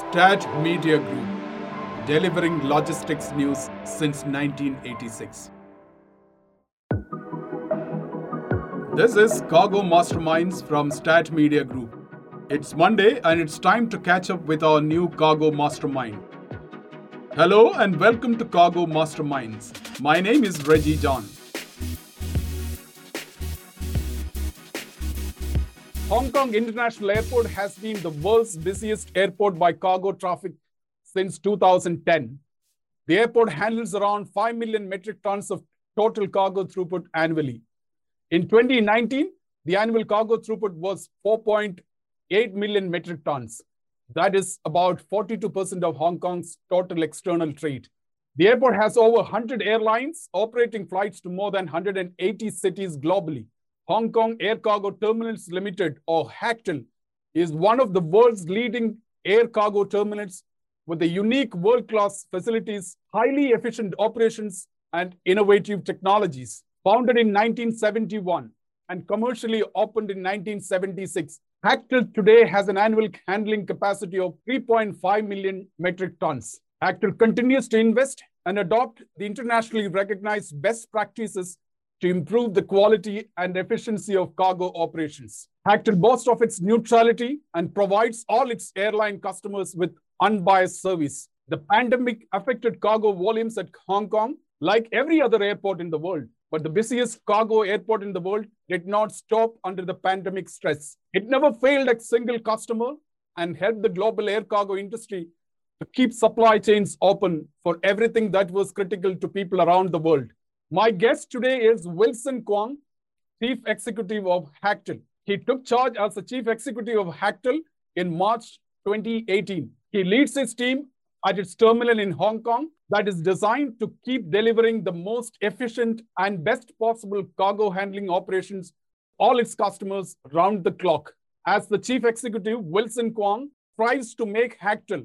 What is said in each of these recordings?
Stat Media Group, delivering logistics news since 1986. This is Cargo Masterminds from Stat Media Group. It's Monday and it's time to catch up with our new Cargo Mastermind. Hello and welcome to Cargo Masterminds. My name is Reggie John. Hong Kong International Airport has been the world's busiest airport by cargo traffic since 2010. The airport handles around 5 million metric tons of total cargo throughput annually. In 2019, the annual cargo throughput was 4.8 million metric tons. That is about 42% of Hong Kong's total external trade. The airport has over 100 airlines operating flights to more than 180 cities globally. Hong Kong Air Cargo Terminals Limited, or HACTL, is one of the world's leading air cargo terminals with the unique world-class facilities, highly efficient operations, and innovative technologies. Founded in 1971 and commercially opened in 1976, HACTL today has an annual handling capacity of 3.5 million metric tons. HACTL continues to invest and adopt the internationally recognized best practices to improve the quality and efficiency of cargo operations. HACTL boasts of its neutrality and provides all its airline customers with unbiased service. The pandemic affected cargo volumes at Hong Kong like every other airport in the world, but the busiest cargo airport in the world did not stop under the pandemic stress. It never failed a single customer and helped the global air cargo industry to keep supply chains open for everything that was critical to people around the world. My guest today is Wilson Kwong, Chief Executive of HACTL. He took charge as the Chief Executive of HACTL in March 2018. He leads his team at its terminal in Hong Kong that is designed to keep delivering the most efficient and best possible cargo handling operations all its customers round the clock. As the chief executive, Wilson Kwong strives to make HACTL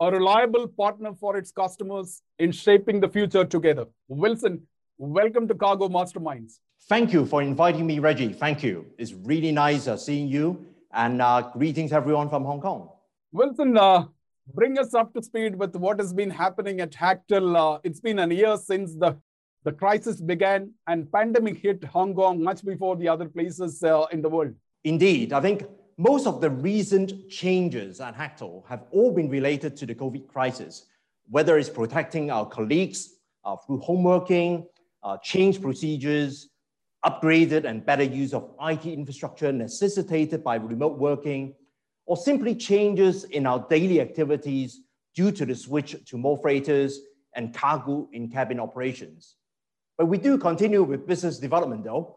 a reliable partner for its customers in shaping the future together. Wilson, welcome to Cargo Masterminds. Thank you for inviting me, Reggie. Thank you. It's really nice uh, seeing you. And uh, greetings, everyone from Hong Kong. Wilson, uh, bring us up to speed with what has been happening at HACTL. Uh, it's been a year since the, the crisis began and pandemic hit Hong Kong much before the other places uh, in the world. Indeed. I think most of the recent changes at HACTL have all been related to the COVID crisis, whether it's protecting our colleagues uh, through home working, uh, change procedures, upgraded and better use of IT infrastructure necessitated by remote working, or simply changes in our daily activities due to the switch to more freighters and cargo in cabin operations. But we do continue with business development though.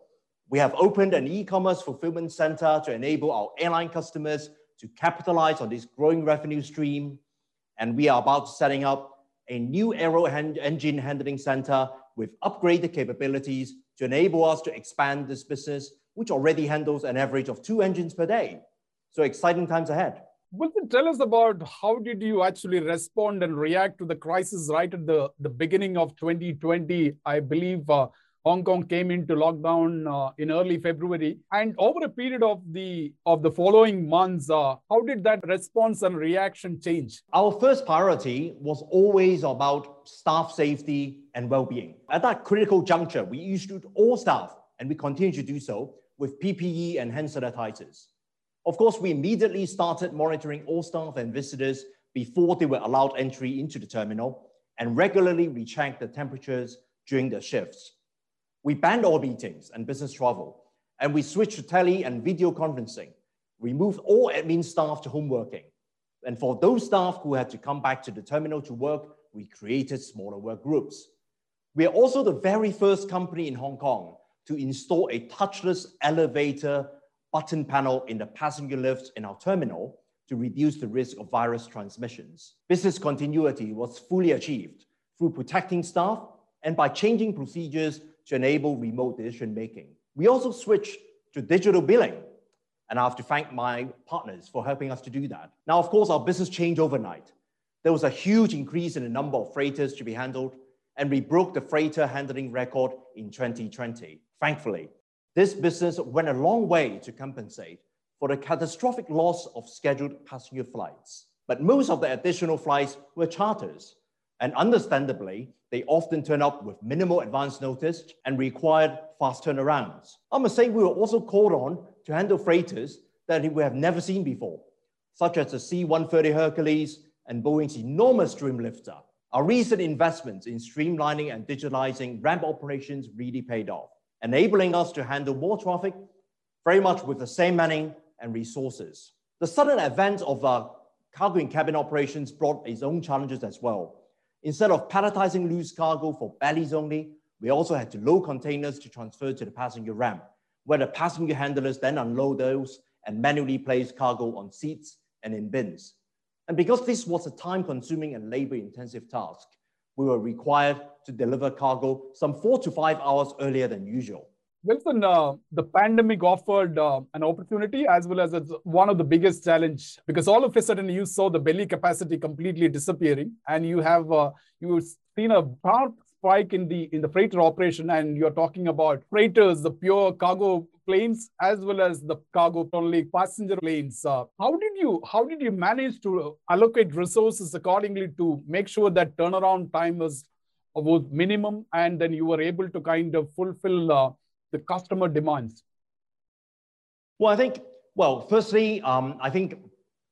We have opened an e-commerce fulfillment center to enable our airline customers to capitalize on this growing revenue stream. And we are about setting up a new aero engine handling center with upgraded capabilities to enable us to expand this business, which already handles an average of two engines per day. So exciting times ahead. Wilson, tell us about how did you actually respond and react to the crisis right at the, the beginning of 2020? I believe uh, Hong Kong came into lockdown uh, in early February, and over a period of the of the following months, uh, how did that response and reaction change? Our first priority was always about staff safety and well-being. At that critical juncture, we issued all staff, and we continue to do so with PPE and hand sanitizers. Of course, we immediately started monitoring all staff and visitors before they were allowed entry into the terminal, and regularly rechecked the temperatures during the shifts. We banned all meetings and business travel, and we switched to tele and video conferencing. We moved all admin staff to home working. And for those staff who had to come back to the terminal to work, we created smaller work groups. We are also the very first company in Hong Kong to install a touchless elevator button panel in the passenger lift in our terminal to reduce the risk of virus transmissions. Business continuity was fully achieved through protecting staff and by changing procedures to enable remote decision making. We also switched to digital billing, and I have to thank my partners for helping us to do that. Now, of course, our business changed overnight. There was a huge increase in the number of freighters to be handled, and we broke the freighter handling record in 2020. Thankfully, this business went a long way to compensate for the catastrophic loss of scheduled passenger flights. But most of the additional flights were charters. And understandably, they often turn up with minimal advance notice and required fast turnarounds. I must say, we were also called on to handle freighters that we have never seen before, such as the C-130 Hercules and Boeing's enormous Dreamlifter. Our recent investments in streamlining and digitalizing ramp operations really paid off, enabling us to handle more traffic very much with the same manning and resources. The sudden advent of uh, cargo and cabin operations brought its own challenges as well. Instead of palletizing loose cargo for bellies only, we also had to load containers to transfer to the passenger ramp, where the passenger handlers then unload those and manually place cargo on seats and in bins. And because this was a time consuming and labor intensive task, we were required to deliver cargo some four to five hours earlier than usual. Wilson, uh, the pandemic offered uh, an opportunity as well as one of the biggest challenge because all of a sudden you saw the belly capacity completely disappearing, and you have uh, you seen a sharp spike in the in the freighter operation, and you're talking about freighters, the pure cargo planes as well as the cargo only passenger planes. Uh, how did you how did you manage to allocate resources accordingly to make sure that turnaround time was was minimum, and then you were able to kind of fulfill uh, the customer demands? Well, I think, well, firstly, um, I think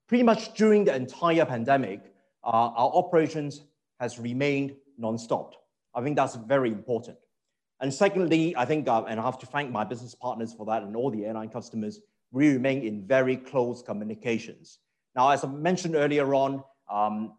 pretty much during the entire pandemic, uh, our operations has remained non-stopped. I think that's very important. And secondly, I think, uh, and I have to thank my business partners for that and all the airline customers, we remain in very close communications. Now, as I mentioned earlier on, um,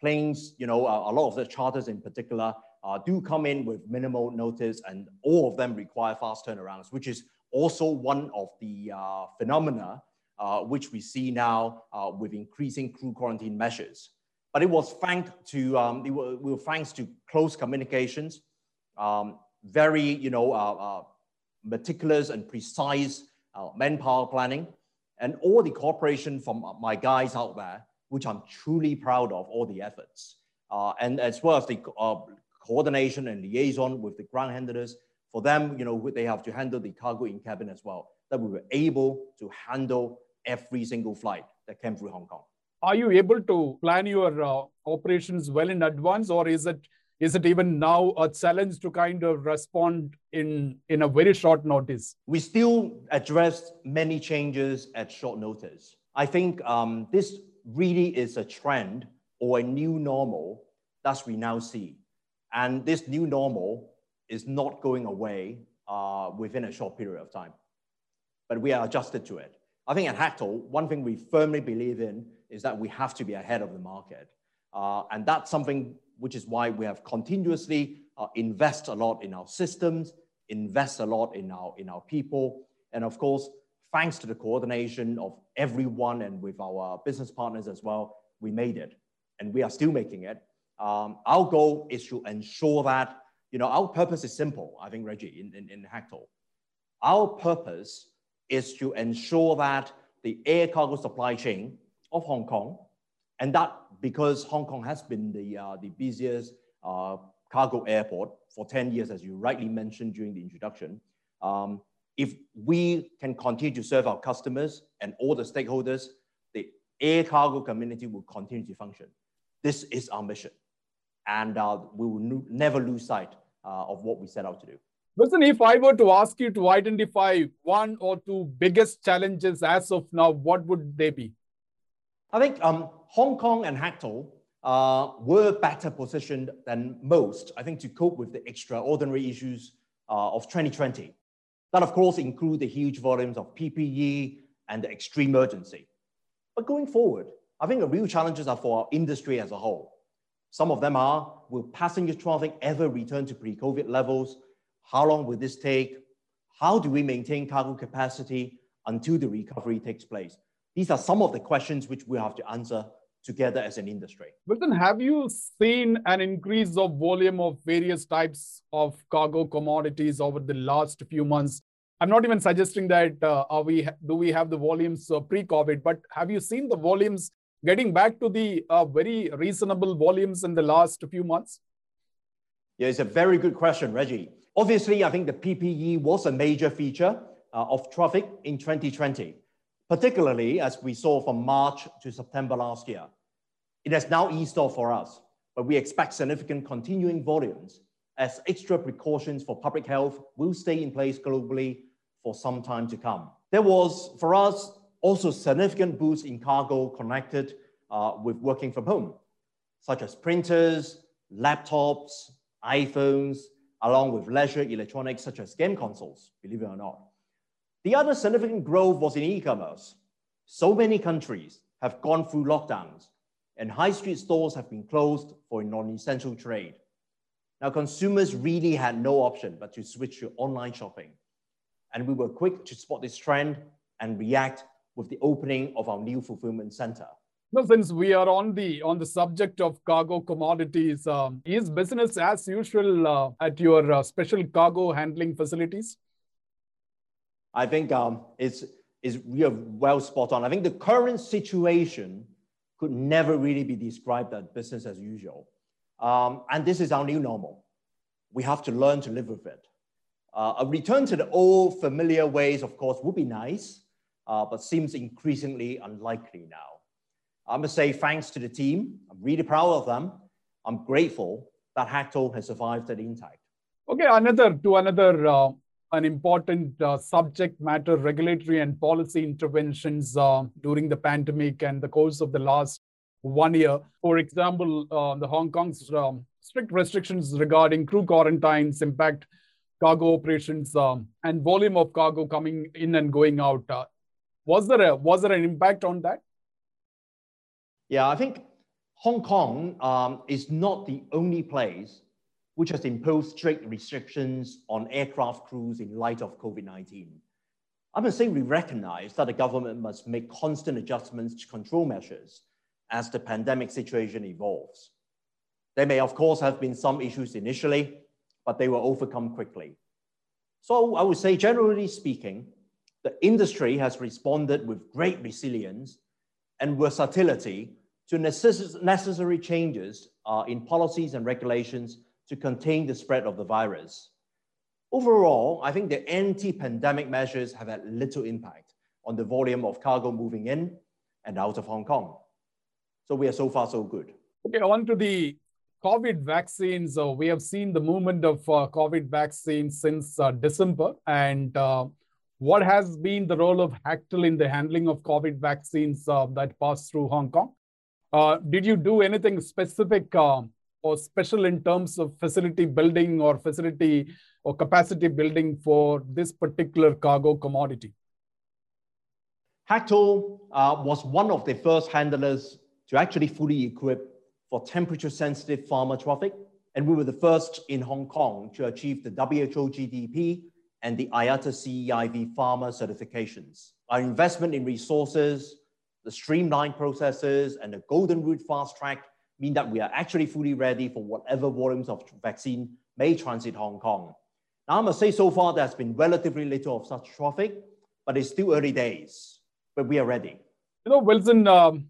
planes, you know, a lot of the charters in particular uh, do come in with minimal notice and all of them require fast turnarounds, which is also one of the uh, phenomena uh, which we see now uh, with increasing crew quarantine measures. But it was thanks to, um, it we thanks to close communications, um, very, you know, uh, uh, meticulous and precise manpower planning, and all the cooperation from my guys out there, which I'm truly proud of all the efforts. Uh, and as well as the uh, coordination and liaison with the ground handlers. For them, you know, they have to handle the cargo in cabin as well, that we were able to handle every single flight that came through Hong Kong. Are you able to plan your uh, operations well in advance, or is it is it even now a challenge to kind of respond in in a very short notice? We still address many changes at short notice. I think um, this really is a trend or a new normal that we now see. And this new normal is not going away uh, within a short period of time. But we are adjusted to it. I think at Hactl, one thing we firmly believe in is that we have to be ahead of the market. Uh, and that's something which is why we have continuously uh, invest a lot in our systems, invest a lot in our, in our people. And of course, thanks to the coordination of everyone and with our business partners as well, we made it. And we are still making it. Um, our goal is to ensure that, you know, our purpose is simple, I think, Reggie, in, in, in. Our purpose is to ensure that the air cargo supply chain of Hong Kong, and that because Hong Kong has been the, uh, the busiest uh, cargo airport for 10 years, as you rightly mentioned during the introduction, um, if we can continue to serve our customers and all the stakeholders, the air cargo community will continue to function. This is our mission and uh, we will never lose sight uh, of what we set out to do. Listen, if I were to ask you to identify one or two biggest challenges as of now, what would they be? I think um, Hong Kong and Hactl uh, were better positioned than most, I think, to cope with the extraordinary issues uh, of 2020. That, of course, include the huge volumes of PPE and the extreme urgency. But going forward, I think the real challenges are for our industry as a whole. Some of them are, will passenger traffic ever return to pre-COVID levels? How long will this take? How do we maintain cargo capacity until the recovery takes place? These are some of the questions which we have to answer together as an industry. Wilson, have you seen an increase of volume of various types of cargo commodities over the last few months? I'm not even suggesting that uh, are we do we have the volumes uh, pre-COVID, but have you seen the volumes getting back to the uh, very reasonable volumes in the last few months? Yeah, it's a very good question, Reggie. Obviously, I think the PPE was a major feature uh, of traffic in 2020, particularly as we saw from March to September last year. It has now eased off for us, but we expect significant continuing volumes as extra precautions for public health will stay in place globally for some time to come. There was, for us, also significant boost in cargo connected uh, with working from home, such as printers, laptops, iPhones, along with leisure electronics such as game consoles, believe it or not. The other significant growth was in e-commerce. So many countries have gone through lockdowns and high street stores have been closed for non-essential trade. Now, consumers really had no option but to switch to online shopping. And we were quick to spot this trend and react with the opening of our new fulfillment center. Well, since we are on the on the subject of cargo commodities, um, is business as usual uh, at your uh, special cargo handling facilities? I think um, it's is are well spot on. I think the current situation could never really be described as business as usual, um, and this is our new normal. We have to learn to live with it. Uh, a return to the old familiar ways, of course, would be nice, uh, but seems increasingly unlikely now. I must say thanks to the team. I'm really proud of them. I'm grateful that Hactl has survived that intact. Okay, another to another uh, an important uh, subject matter, regulatory and policy interventions uh, during the pandemic and the course of the last one year. For example, uh, the Hong Kong's um, strict restrictions regarding crew quarantines impact cargo operations um, and volume of cargo coming in and going out. Was there a was there an impact on that? Yeah, I think Hong Kong um, is not the only place which has imposed strict restrictions on aircraft crews in light of COVID-19. I must say we recognize that the government must make constant adjustments to control measures as the pandemic situation evolves. There may, of course, have been some issues initially, but they were overcome quickly. So I would say, generally speaking, the industry has responded with great resilience and versatility to necess necessary changes uh, in policies and regulations to contain the spread of the virus. Overall, I think the anti-pandemic measures have had little impact on the volume of cargo moving in and out of Hong Kong. So we are so far so good. Okay, on to the COVID vaccines. Uh, we have seen the movement of uh, COVID vaccines since uh, December. And uh, what has been the role of Hactl in the handling of COVID vaccines uh, that passed through Hong Kong? Uh, did you do anything specific uh, or special in terms of facility building or facility or capacity building for this particular cargo commodity? Hactl uh, was one of the first handlers to actually fully equip for temperature sensitive pharma traffic. And we were the first in Hong Kong to achieve the WHO GDP and the IATA CEIV pharma certifications. Our investment in resources, the streamlined processes and the golden route fast track mean that we are actually fully ready for whatever volumes of vaccine may transit Hong Kong. Now, I must say so far there's been relatively little of such traffic, but it's still early days, but we are ready. You know, Wilson, um,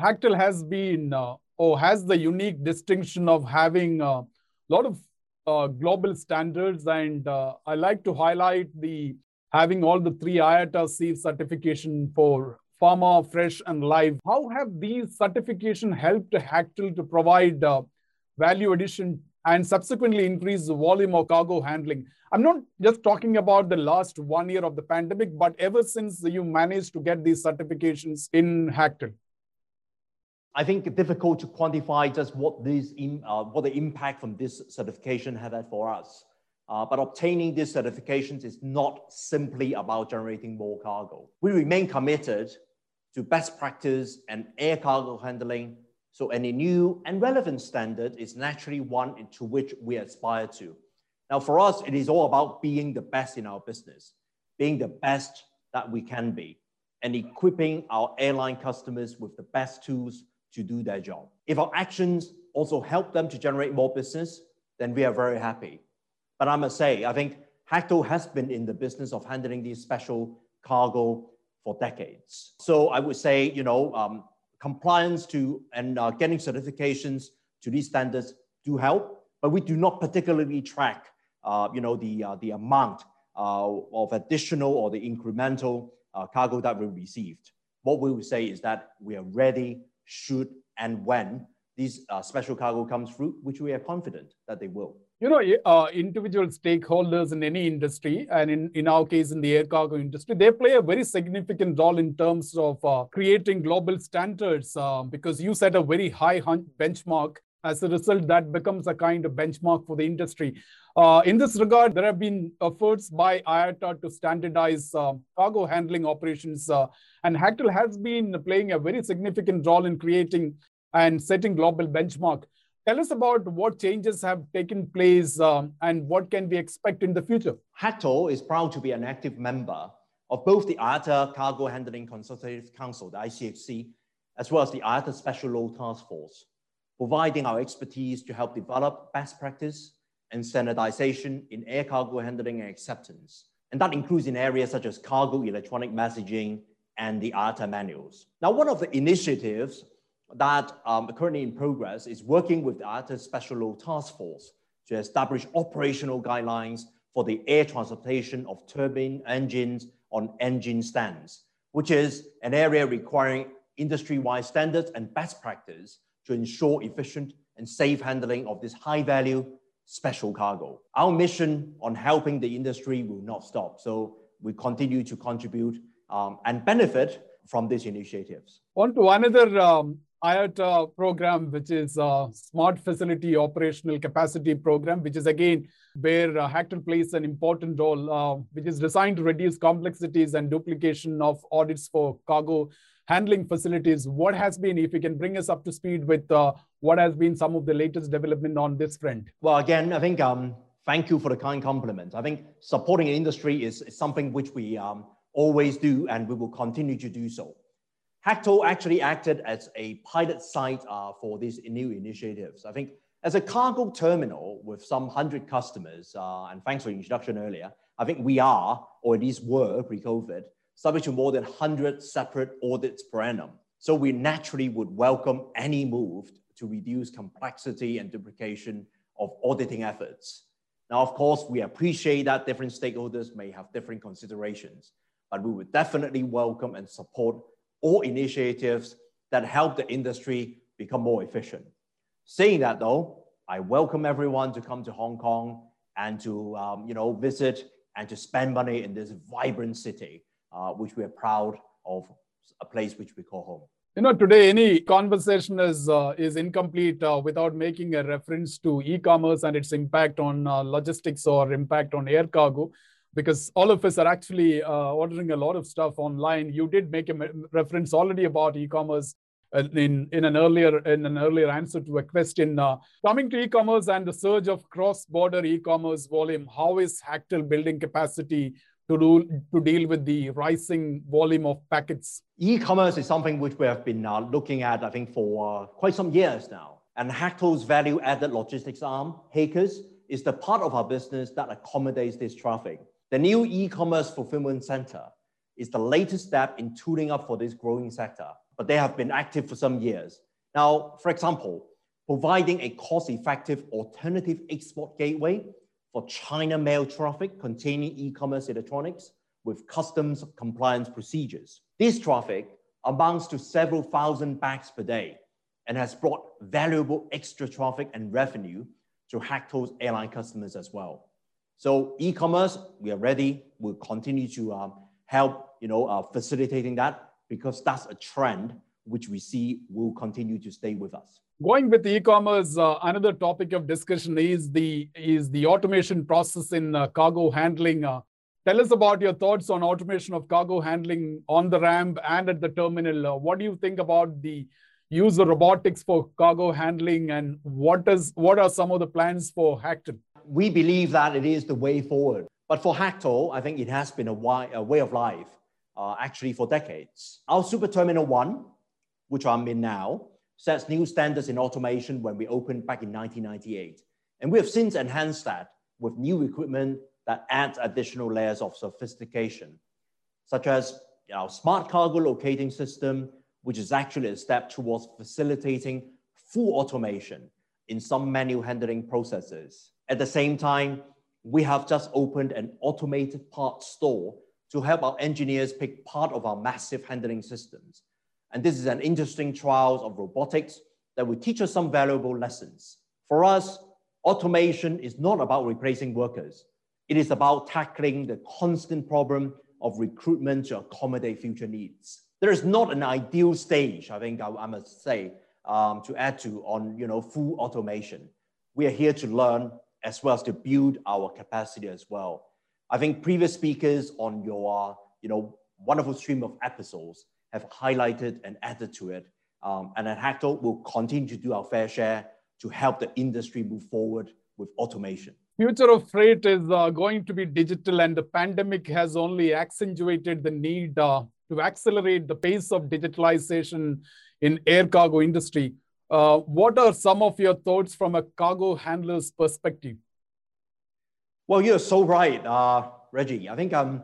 Hactl has been uh, or has the unique distinction of having a lot of uh, global standards. And uh, I like to highlight the having all the three IATA CEIV certification for pharma, fresh, and live. How have these certification helped Hactl to provide uh, value addition and subsequently increase the volume of cargo handling? I'm not just talking about the last one year of the pandemic, but ever since you managed to get these certifications in Hactl. I think it's difficult to quantify just what this uh, what the impact from this certification have had for us. Uh, but obtaining these certifications is not simply about generating more cargo. We remain committed to best practice and air cargo handling. So any new and relevant standard is naturally one to which we aspire to. Now, for us, it is all about being the best in our business, being the best that we can be, and equipping our airline customers with the best tools to do their job. If our actions also help them to generate more business, then we are very happy. But I must say, I think Hactl has been in the business of handling these special cargo for decades. So I would say, you know, um, compliance to and uh, getting certifications to these standards do help, but we do not particularly track, uh, you know, the, uh, the amount uh, of additional or the incremental uh, cargo that we received. What we would say is that we are ready should and when these uh, special cargo comes through, which we are confident that they will. You know, uh, individual stakeholders in any industry, and in, in our case, in the air cargo industry, they play a very significant role in terms of uh, creating global standards uh, because you set a very high benchmark. As a result, that becomes a kind of benchmark for the industry. Uh, in this regard, there have been efforts by IATA to standardize uh, cargo handling operations, uh, and Hactl has been playing a very significant role in creating and setting global benchmark. Tell us about what changes have taken place um, and what can we expect in the future. Hactl is proud to be an active member of both the IATA Cargo Handling Consultative Council, the ICHC, as well as the IATA Special Load Task Force, providing our expertise to help develop best practice and standardization in air cargo handling and acceptance. And that includes in areas such as cargo electronic messaging and the IATA manuals. Now, one of the initiatives that um, currently in progress is working with the IATA Special Load Task Force to establish operational guidelines for the air transportation of turbine engines on engine stands, which is an area requiring industry-wide standards and best practice to ensure efficient and safe handling of this high-value special cargo. Our mission on helping the industry will not stop, so we continue to contribute um, and benefit from these initiatives. On to another um, IATA program, which is a Smart Facility Operational Capacity Program, which is again where uh, plays an important role, uh, which is designed to reduce complexities and duplication of audits for cargo handling facilities. What has been, if you can bring us up to speed with uh, what has been some of the latest development on this front? Well, again, I think um, thank you for the kind compliment. I think supporting an industry is, is something which we um, always do, and we will continue to do so. Hactl actually acted as a pilot site uh, for these new initiatives. I think as a cargo terminal with some hundred customers, uh, and thanks for the introduction earlier, I think we are, or at least were pre-COVID, subject to more than 100 separate audits per annum. So we naturally would welcome any move to reduce complexity and duplication of auditing efforts. Now, of course, we appreciate that different stakeholders may have different considerations, but we would definitely welcome and support all initiatives that help the industry become more efficient. Saying that though, I welcome everyone to come to Hong Kong and to um, you know visit and to spend money in this vibrant city, uh, which we are proud of, a place which we call home. You know, today any conversation is uh, is incomplete uh, without making a reference to e-commerce and its impact on uh, logistics or impact on air cargo because all of us are actually uh, ordering a lot of stuff online. You did make a reference already about e-commerce uh, in, in an earlier in an earlier answer to a question. Uh, coming to e-commerce and the surge of cross-border e-commerce volume, how is Hactl building capacity to do to deal with the rising volume of packets? E-commerce is something which we have been uh, looking at, I think, for uh, quite some years now. And Hactl's value-added logistics arm, Hakers, is the part of our business that accommodates this traffic. The new e-commerce fulfillment center is the latest step in tooling up for this growing sector, but they have been active for some years. Now, for example, providing a cost-effective alternative export gateway for China mail traffic containing e-commerce electronics with customs compliance procedures. This traffic amounts to several thousand bags per day and has brought valuable extra traffic and revenue to Hactl's airline customers as well. So e-commerce, we are ready. We'll continue to um, help, you know, uh, facilitating that because that's a trend which we see will continue to stay with us. Going with e-commerce, uh, another topic of discussion is the is the automation process in uh, cargo handling. Uh, tell us about your thoughts on automation of cargo handling on the ramp and at the terminal. Uh, what do you think about the use of robotics for cargo handling, and what is what are some of the plans for Hactl? We believe that it is the way forward. But for Hactl, I think it has been a, way, a way of life uh, actually for decades. Our Super Terminal 1, which I'm in now, sets new standards in automation when we opened back in 1998. And we have since enhanced that with new equipment that adds additional layers of sophistication, such as our smart cargo locating system, which is actually a step towards facilitating full automation in some manual handling processes. At the same time, we have just opened an automated parts store to help our engineers pick part of our massive handling systems. And this is an interesting trial of robotics that will teach us some valuable lessons. For us, automation is not about replacing workers. It is about tackling the constant problem of recruitment to accommodate future needs. There is not an ideal stage, I think I, I must say, um, to add to on you know, full automation. We are here to learn as well as to build our capacity as well. I think previous speakers on your you know, wonderful stream of episodes have highlighted and added to it. Um, and at Hactl, we'll continue to do our fair share to help the industry move forward with automation. Future of freight is uh, going to be digital, and the pandemic has only accentuated the need uh, to accelerate the pace of digitalization in air cargo industry. Uh, what are some of your thoughts from a cargo handler's perspective? Well, you're so right, uh, Reggie. I think um,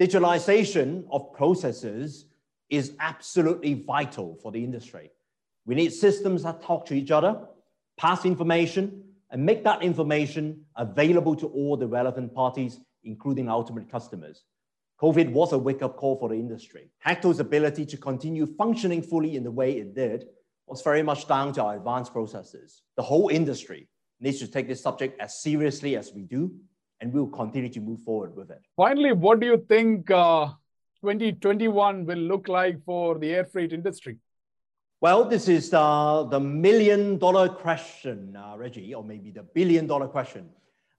digitalization of processes is absolutely vital for the industry. We need systems that talk to each other, pass information, and make that information available to all the relevant parties, including ultimate customers. COVID was a wake-up call for the industry. Hactl's ability to continue functioning fully in the way it did was very much down to our advanced processes. The whole industry needs to take this subject as seriously as we do, and we'll continue to move forward with it. Finally, what do you think uh, 2021 will look like for the air freight industry? Well, this is uh, the million dollar question, uh, Reggie, or maybe the billion dollar question.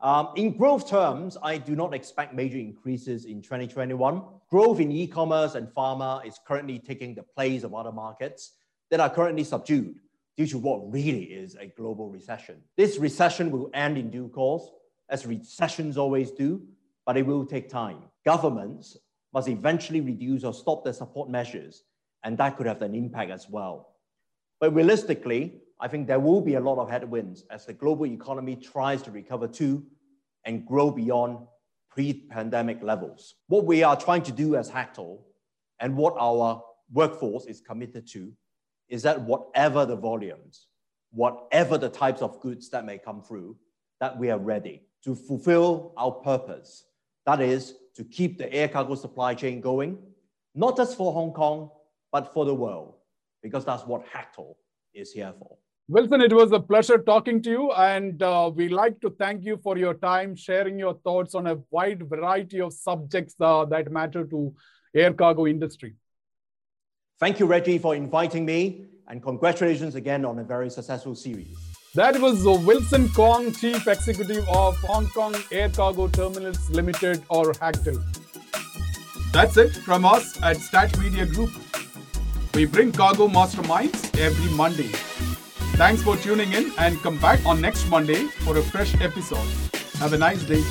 Um, in growth terms, I do not expect major increases in 2021. Growth in e commerce and pharma is currently taking the place of other markets that are currently subdued due to what really is a global recession. This recession will end in due course, as recessions always do, but it will take time. Governments must eventually reduce or stop their support measures, and that could have an impact as well. But realistically, I think there will be a lot of headwinds as the global economy tries to recover too and grow beyond pre-pandemic levels. What we are trying to do as Hactl and what our workforce is committed to is that whatever the volumes, whatever the types of goods that may come through, that we are ready to fulfill our purpose. That is to keep the air cargo supply chain going, not just for Hong Kong, but for the world because that's what Hactl is here for. Wilson, it was a pleasure talking to you, and uh, we like to thank you for your time, sharing your thoughts on a wide variety of subjects uh, that matter to air cargo industry. Thank you, Reggie, for inviting me, and congratulations again on a very successful series. That was Wilson Kwong, Chief Executive of Hong Kong Air Cargo Terminals Limited, or Hactl. That's it from us at Stat Media Group. We bring Cargo Masterminds every Monday. Thanks for tuning in and come back on next Monday for a fresh episode. Have a nice day.